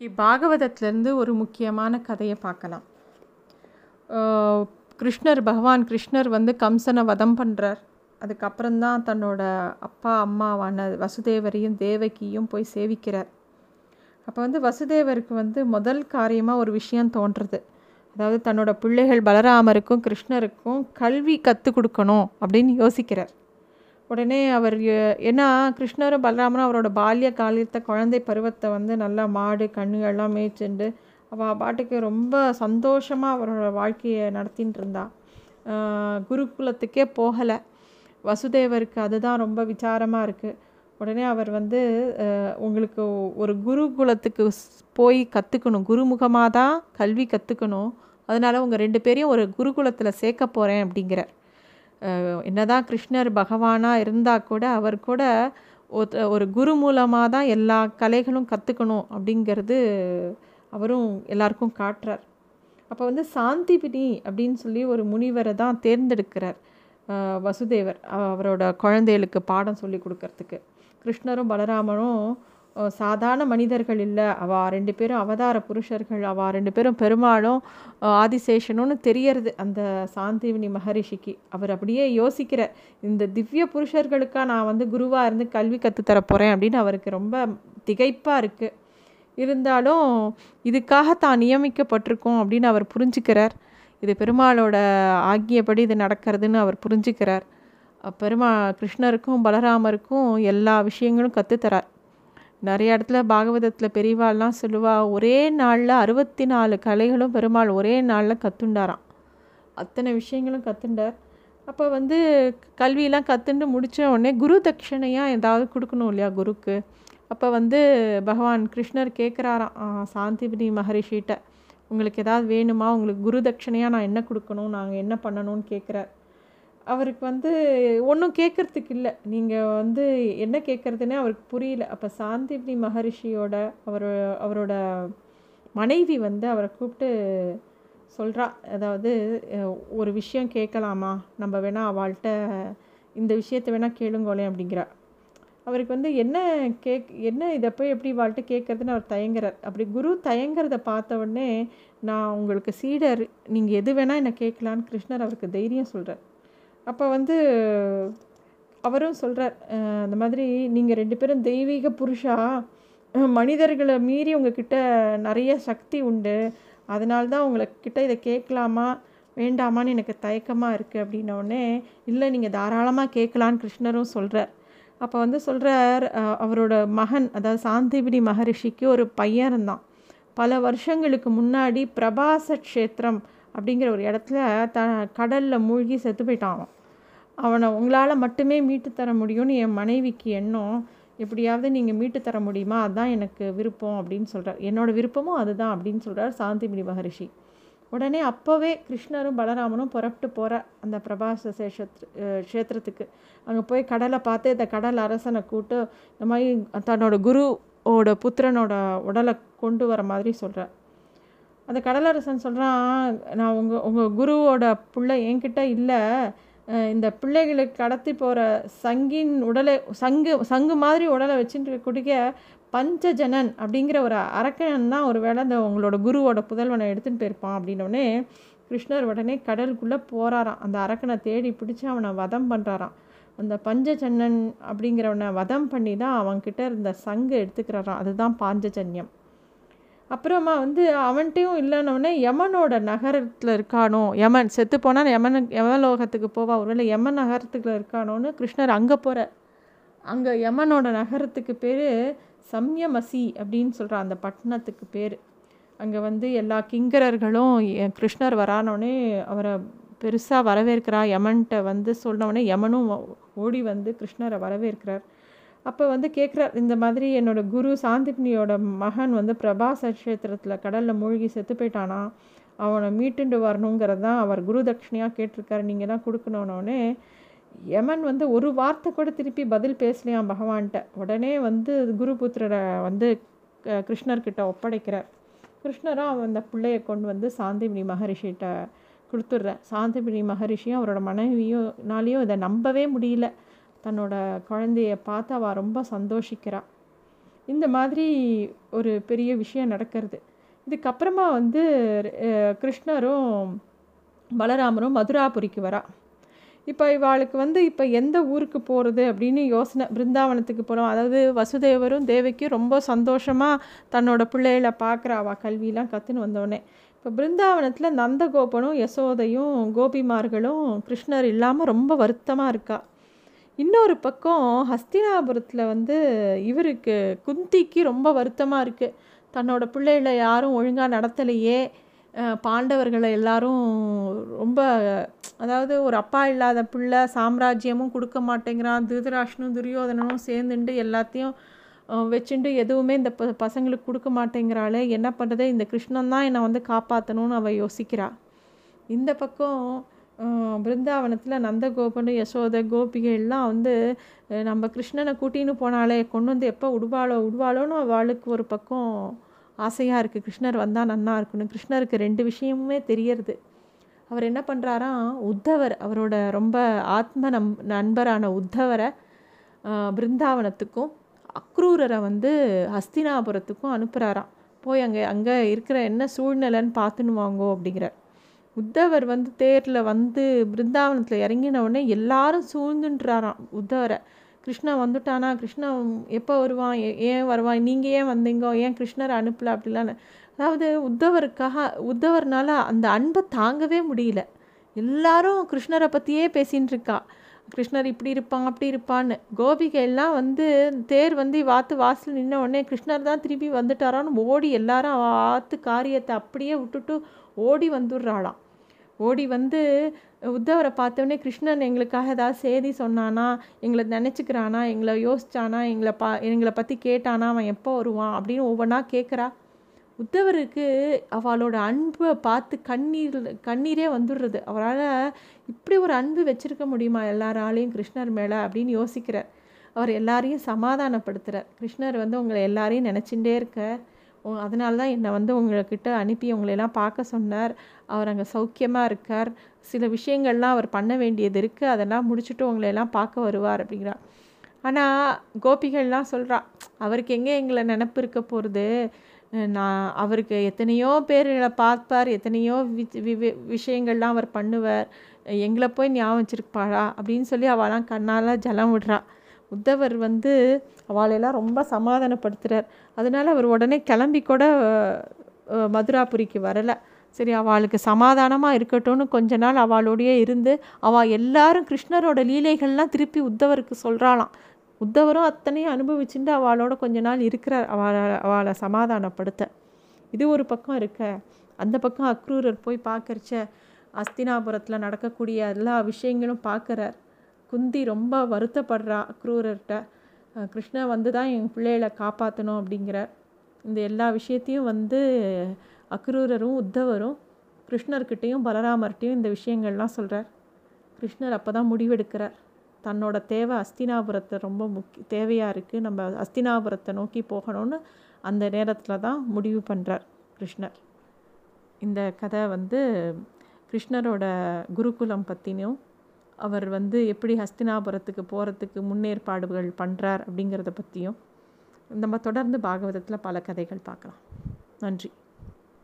பாகவதத்துலேருந்து ஒரு முக்கியமான கதையை பார்க்கலாம். கிருஷ்ணர் பகவான் கிருஷ்ணர் வந்து கம்சனை வதம் பண்ணுறார் அதுக்கப்புறம்தான் தன்னோட அப்பா அம்மாவான வசுதேவரையும் தேவகியும் போய் சேவிக்கிறார். அப்போ வந்து வசுதேவருக்கு வந்து முதல் காரியமாக ஒரு விஷயம் தோன்றுறது. அதாவது தன்னோட பிள்ளைகள் பலராமருக்கும் கிருஷ்ணருக்கும் கல்வி கற்றுக் கொடுக்கணும் அப்படின்னு யோசிக்கிறார். உடனே அவர் ஏன்னா கிருஷ்ணரும் பலராமனும் அவரோட பால்ய காலத்தை குழந்தை பருவத்தை வந்து நல்லா மாடு கண்ணுகள்லாம் மேய்ச்சிண்டு அவள் பாட்டுக்கு ரொம்ப சந்தோஷமாக அவரோட வாழ்க்கையை நடத்தின்னு இருந்தா. குருகுலத்துக்கே போகலை. வசுதேவருக்கு அதுதான் ரொம்ப விசாரமாக இருக்குது உடனே அவர் வந்து உங்களுக்கு ஒரு குருகுலத்துக்கு போய் கற்றுக்கணும் குருமுகமாக தான் கல்வி கற்றுக்கணும் அதனால் உங்கள் ரெண்டு பேரையும் ஒரு குருகுலத்தில் சேர்க்க போகிறேன் அப்படிங்கிறார். என்னதான் கிருஷ்ணர் பகவானாக இருந்தால் கூட அவர் கூட ஒரு குரு மூலமாக தான் எல்லா கலைகளும் கற்றுக்கணும் அப்படிங்கிறது அவரும் எல்லாருக்கும் காட்டுறார். அப்போ வந்து சாந்திபினி அப்படின்னு சொல்லி ஒரு முனிவரை தான் தேர்ந்தெடுக்கிறார் வசுதேவர். அவரோட குழந்தைகளுக்கு பாடம் சொல்லி கொடுக்கறதுக்கு. கிருஷ்ணரும் பலராமரும் சாதாரண மனிதர்கள் இல்லை. அவ ரெண்டு பேரும் அவதார புருஷர்கள். அவ ரெண்டு பேரும் பெருமாளும் ஆதிசேஷனும்னு தெரியறது அந்த சாந்திவினி மகரிஷிக்கு. அவர் அப்படியே யோசிக்கிறார். இந்த திவ்ய புருஷர்களுக்காக நான் வந்து குருவாக இருந்து கல்வி கற்றுத்தர போகிறேன் அப்படின்னு அவருக்கு ரொம்ப திகைப்பாக இருக்குது இருந்தாலும் இதுக்காக தான் நியமிக்கப்பட்டிருக்கோம் அப்படின்னு அவர் புரிஞ்சுக்கிறார். இது பெருமாளோட ஆக்கியபடி இது நடக்கிறதுன்னு அவர் புரிஞ்சுக்கிறார். பெருமா கிருஷ்ணருக்கும் பலராமருக்கும் எல்லா விஷயங்களும் கற்றுத்தரார் நிறைய இடத்துல பாகவதத்தில் பெரியவாள்லாம் சொல்லுவா ஒரே நாளில் அறுபத்தி நாலு கலைகளும் பெருமாள் ஒரே நாளில் கற்றுண்டாராம் அத்தனை விஷயங்களும் கற்றுண்டார் அப்போ வந்து கல்வியெல்லாம் கற்றுண்டு முடித்த உடனே குரு தட்சிணையாக ஏதாவது கொடுக்கணும் இல்லையா குருக்கு? அப்போ வந்து பகவான் கிருஷ்ணர் கேட்குறாராம் சாந்திபதி மகரிஷிகிட்ட உங்களுக்கு ஏதாவது வேணுமா? உங்களுக்கு குரு தட்சணையாக நான் என்ன கொடுக்கணும்? நாங்கள் என்ன பண்ணணும்னு கேட்குறார் அவருக்கு வந்து ஒன்றும் கேட்குறதுக்கு இல்லை. நீங்கள் வந்து என்ன கேட்குறதுனே அவருக்கு புரியல. அப்போ சாந்திபினி மகரிஷியோட அவர் அவரோட மனைவி வந்து அவரை கூப்பிட்டு சொல்கிறா அதாவது ஒரு விஷயம் கேட்கலாமா நம்ம வேணால் அவள்கிட்ட இந்த விஷயத்தை வேணால் கேளுங்கோலே அப்படிங்கிறா. அவருக்கு வந்து என்ன கேக் என்ன இதை போய் எப்படி வாழ்ட்டு கேட்குறதுன்னு அவர் தயங்குறார். அப்படி குரு தயங்குறத பார்த்த உடனே நான் உங்களுக்கு சீடர் நீங்கள் எது வேணால் என்னை கேட்கலான்னு கிருஷ்ணர் அவருக்கு தைரியம் சொல்கிறார் அப்போ வந்து அவரும் சொல்கிறார் அந்த மாதிரி நீங்கள் ரெண்டு பேரும் தெய்வீக புருஷா மனிதர்களை மீறி உங்ககிட்ட நிறைய சக்தி உண்டு. அதனால்தான் உங்கள்கிட்ட இதை கேட்கலாமா வேண்டாமான்னு எனக்கு தயக்கமாக இருக்குது அப்படின்னோடனே இல்லை நீங்கள் தாராளமாக கேட்கலான்னு கிருஷ்ணரும் சொல்கிறார் அப்போ வந்து சொல்கிறார் அவரோட மகன் அதாவது சாந்திபினி மகரிஷிக்கு ஒரு பையன் இருந்தான். பல வருஷங்களுக்கு முன்னாடி பிரபாச க்ஷேத்திரம் அப்படிங்கிற ஒரு இடத்துல த கடலில் மூழ்கி செத்து போயிட்டான் அவனை உங்களால் மட்டுமே மீட்டு தர முடியும்னு என் மனைவிக்கு எண்ணம். எப்படியாவது நீங்கள் மீட்டு தர முடியுமா? அதுதான் எனக்கு விருப்பம் அப்படின்னு சொல்கிறார் என்னோட விருப்பமும் அதுதான் அப்படின்னு சொல்கிறார் சாந்திமணி மகரிஷி. உடனே அப்போவே கிருஷ்ணரும் பலராமனும் புறப்பட்டு போகிற அந்த பிரபாச சேஷத் க்ஷேத்திரத்துக்கு. அங்கே போய் கடலை பார்த்து இந்த கடல் அரசனை கூட்டு இந்த மாதிரி தன்னோட குருவோட புத்திரனோட உடலை கொண்டு வர மாதிரி சொல்கிறார் அந்த கடலரசன் சொல்கிறான் நான் உங்கள் உங்கள் குருவோட பிள்ளை என்கிட்ட இல்லை. இந்த பிள்ளைகளுக்கு கடத்தி போகிற சங்கின் உடலை சங்கு சங்கு மாதிரி உடலை வச்சுட்டு குடிக்க பஞ்சஜனன் அப்படிங்கிற ஒரு அரக்கன் தான் ஒரு வேளை அந்த உங்களோட குருவோட புதல்வனை எடுத்துகிட்டு போயிருப்பான் அப்படின்னோடனே கிருஷ்ணர் உடனே கடலுக்குள்ளே போகிறாராம் அந்த அரக்கனை தேடி பிடிச்சி அவனை வதம் பண்ணுறாராம் அந்த பஞ்சஜன்னன் அப்படிங்கிறவனை வதம் பண்ணி தான் அவன்கிட்ட இருந்த சங்கு எடுத்துக்கிறாராம். அதுதான் பாஞ்சஜன்யம். அப்புறமா வந்து அவன்கிட்டையும் இல்லைன்னொடனே யமனோட நகரத்தில் இருக்கானோ? யமன் செத்து போனால் யமனு யமலோகத்துக்கு போவா? ஒருவேளை யமன் நகரத்துக்குள்ள இருக்கானோன்னு கிருஷ்ணர் அங்கே போகிற அங்கே யமனோட நகரத்துக்கு பேர் சம்யமசி அப்படின்னு சொல்கிற அந்த பட்டணத்துக்கு பேர். அங்கே வந்து எல்லா கிங்கரர்களும் எ- கிருஷ்ணர் வரானோடனே அவரை பெருசாக வரவேற்கிறா. யமன்கிட்ட வந்து சொன்னோடனே யமனும் ஓடி வந்து கிருஷ்ணரை வரவேற்கிறார். அப்போ வந்து கேட்குறார் இந்த மாதிரி என்னோடய குரு சாந்திப்னியோட மகன் வந்து பிரபாச க்ஷேத்திரத்தில் கடலில் மூழ்கி செத்து போயிட்டானா அவனை மீட்டுண்டு வரணுங்கிறது தான் அவர் குரு தட்சிணையாக கேட்டிருக்காரு நீங்கள் தான் கொடுக்கணுன்னொடனே யமன் வந்து ஒரு வார்த்தை கூட திருப்பி பதில் பேசலையாம் பகவான்கிட்ட. உடனே வந்து குருபுத்திரரை வந்து கிருஷ்ணர்கிட்ட ஒப்படைக்கிறார். கிருஷ்ணரும் அவன் அந்த பிள்ளையை கொண்டு வந்து சாந்திபினி மகரிஷிகிட்ட கொடுத்துட்றேன். சாந்திபினி மகரிஷியும் அவரோட மனைவியும் நாளையும் இதை நம்பவே முடியல. தன்னோட குழந்தைய பார்த்து அவள் ரொம்ப சந்தோஷிக்கிறாள் இந்த மாதிரி ஒரு பெரிய விஷயம் நடக்கிறது. இதுக்கப்புறமா வந்து கிருஷ்ணரும் பலராமரும் மதுராபுரிக்கு வரா. இப்போ இவாளுக்கு வந்து இப்போ எந்த ஊருக்கு போகிறது அப்படின்னு யோசனை பிருந்தாவனத்துக்கு போகிறோம் அதாவது வசுதேவரும் தேவிக்கும் ரொம்ப சந்தோஷமாக தன்னோட பிள்ளைகளை பார்க்குறா. அவள் கல்வியெலாம் கற்றுன்னு வந்தோடனே. இப்போ பிருந்தாவனத்தில் நந்தகோபனும் யசோதையும் கோபிமார்களும் கிருஷ்ணர் இல்லாமல் ரொம்ப வருத்தமாக இருக்கா. இன்னொரு பக்கம் ஹஸ்தினாபுரத்தில் வந்து இவருக்கு குந்திக்கு ரொம்ப வருத்தமாக இருக்குது தன்னோட பிள்ளைகளை யாரும் ஒழுங்காக நடத்தலையே. பாண்டவர்களை எல்லாரும் ரொம்ப அதாவது ஒரு அப்பா இல்லாத பிள்ளை சாம்ராஜ்யமும் கொடுக்க மாட்டேங்கிறான். திருதராஷ்னும் துரியோதனனும் சேர்ந்துட்டு எல்லாத்தையும் வச்சுட்டு எதுவுமே இந்த ப பசங்களுக்கு கொடுக்க மாட்டேங்கிறாளே. என்ன பண்ணுறது இந்த கிருஷ்ணன் தான் என்னை வந்து காப்பாற்றணும்னு அவள் யோசிக்கிறாள் இந்த பக்கம் பிருந்தாவனத்தில் நந்தகோபன் யசோத கோபிகைலாம் வந்து நம்ம கிருஷ்ணனை கூட்டின்னு போனாலே கொண்டு வந்து எப்போ விடுவாளோ விடுவாளோன்னு அவளுக்கு ஒரு பக்கம் ஆசையாக இருக்குது கிருஷ்ணர் வந்தால் நன்னா இருக்கணும் கிருஷ்ணருக்கு ரெண்டு விஷயமுமே தெரியறது. அவர் என்ன பண்ணுறாராம் உத்தவர் அவரோட ரொம்ப ஆத்ம நம் நண்பரான உத்தவரை பிருந்தாவனத்துக்கும் அக்ரூரரை வந்து ஹஸ்தினாபுரத்துக்கும் அனுப்புகிறாராம் போய் அங்கே அங்கே இருக்கிற என்ன சூழ்நிலைன்னு பார்த்துன்னு வாங்கோ அப்படிங்கிறார். உத்தவர் வந்து தேரில் வந்து பிருந்தாவனத்தில் இறங்கின உடனே எல்லாரும் சூழ்ந்துன்றாராம் உத்தவரை. கிருஷ்ணா வந்துட்டானா? கிருஷ்ணா எப்போ வருவான்? ஏன் வருவான் நீங்கள் ஏன் வந்தீங்க? ஏன் கிருஷ்ணரை அனுப்பல? அப்படிலாம் அதாவது உத்தவருக்காக உத்தவர்னால அந்த அன்பை தாங்கவே முடியல. எல்லாரும் கிருஷ்ணரை பற்றியே பேசின்னு இருக்கா. கிருஷ்ணர் இப்படி இருப்பான் அப்படி இருப்பான்னு. கோபிகைலாம் வந்து தேர் வந்து வாத்து வாசல் நின்ன உடனே கிருஷ்ணர் தான் திரும்பி வந்துட்டாரான்னு ஓடி எல்லாரும் வாத்து காரியத்தை அப்படியே விட்டுட்டு ஓடி வந்துடுறாளாம். ஓடி வந்து உத்தவரை பார்த்தோன்னே கிருஷ்ணன் எங்களுக்காக ஏதாவது செய்தி சொன்னானா எங்களை நினச்சிக்கிறானா எங்களை யோசிச்சானா எங்களை பா எங்களை பற்றி கேட்டானா அவன் எப்போ வருவான் அப்படின்னு ஒவ்வொன்றா கேட்குறா உத்தவருக்கு அவளோட அன்பை பார்த்து கண்ணீர் கண்ணீரே வந்துடுறது. அவரால் இப்படி ஒரு அன்பு வச்சுருக்க முடியுமா எல்லாராலையும் கிருஷ்ணர் மேலே அப்படின்னு யோசிக்கிறார். அவர் எல்லாரையும் சமாதானப்படுத்துகிறார் கிருஷ்ணர் வந்து உங்களை எல்லாரையும் நினச்சிட்டே இருக்கார். அதனால தான் என்னை வந்து உங்கள்கிட்ட அனுப்பி உங்களையெல்லாம் பார்க்க சொன்னார். அவர் அங்கே சௌக்கியமாக இருக்கார். சில விஷயங்கள்லாம் அவர் பண்ண வேண்டியது இருக்குது அதெல்லாம் முடிச்சுட்டு உங்களையெல்லாம் பார்க்க வருவார் அப்படிங்கிறார் ஆனால் கோபிகள்லாம் சொல்கிறா அவருக்கு எங்கே எங்களை நினப்பு இருக்க போகிறது நான் அவருக்கு எத்தனையோ பேர்களை பார்ப்பார். எத்தனையோ விஷயங்கள்லாம் அவர் பண்ணுவார். எங்களை போய் ஞாபகம் வச்சிருப்பாளா அப்படின்னு சொல்லி அவெல்லாம் கண்ணால் ஜலம் விடுறா. உத்தவர் வந்து அவளையெல்லாம் ரொம்ப சமாதானப்படுத்துகிறார் அதனால் அவர் உடனே கிளம்பி கூட மதுராபுரிக்கு வரலை. சரி அவளுக்கு சமாதானமாக இருக்கட்டும்னு கொஞ்ச நாள் அவளோடையே இருந்து அவள் எல்லாரும் கிருஷ்ணரோட லீலைகள்லாம் திருப்பி உத்தவருக்கு சொல்கிறாளாம் உத்தவரும் அத்தனையும் அனுபவிச்சுட்டு அவளோட கொஞ்ச நாள் இருக்கிறார். அவளை அவளை சமாதானப்படுத்த. இது ஒரு பக்கம் இருக்க. அந்த பக்கம் அக்ரூரர் போய் பார்க்கறச்ச அஸ்தினாபுரத்தில் நடக்கக்கூடிய எல்லா விஷயங்களும் பார்க்குறார். குந்தி ரொம்ப வருத்தப்படுறா அக்ரூரர்கிட்ட. கிருஷ்ணா வந்து தான் என் பிள்ளைகளை காப்பாற்றணும் அப்படிங்கிறார். இந்த எல்லா விஷயத்தையும் வந்து அக்ரூரரும் உத்தவரும் கிருஷ்ணர்கிட்டையும் பலராமர்கிட்டையும் இந்த விஷயங்கள்லாம் சொல்கிறார் கிருஷ்ணர் அப்போ தான் முடிவெடுக்கிறார். தன்னோட தேவை அஸ்தினாபுரத்தை ரொம்ப முக்கிய தேவையாக இருக்குது நம்ம அஸ்தினாபுரத்தை நோக்கி போகணும்னு அந்த நேரத்தில் தான் முடிவு பண்ணுறார் கிருஷ்ணர். இந்த கதை வந்து கிருஷ்ணரோட குருகுலம் பற்றினும் அவர் வந்து எப்படி ஹஸ்தினாபுரத்துக்கு போகிறதுக்கு முன்னேற்பாடுகள் பண்ணுறார் அப்படிங்கிறத பற்றியும் நம்ம தொடர்ந்து பாகவதத்தில் பல கதைகள் பார்க்கலாம். நன்றி.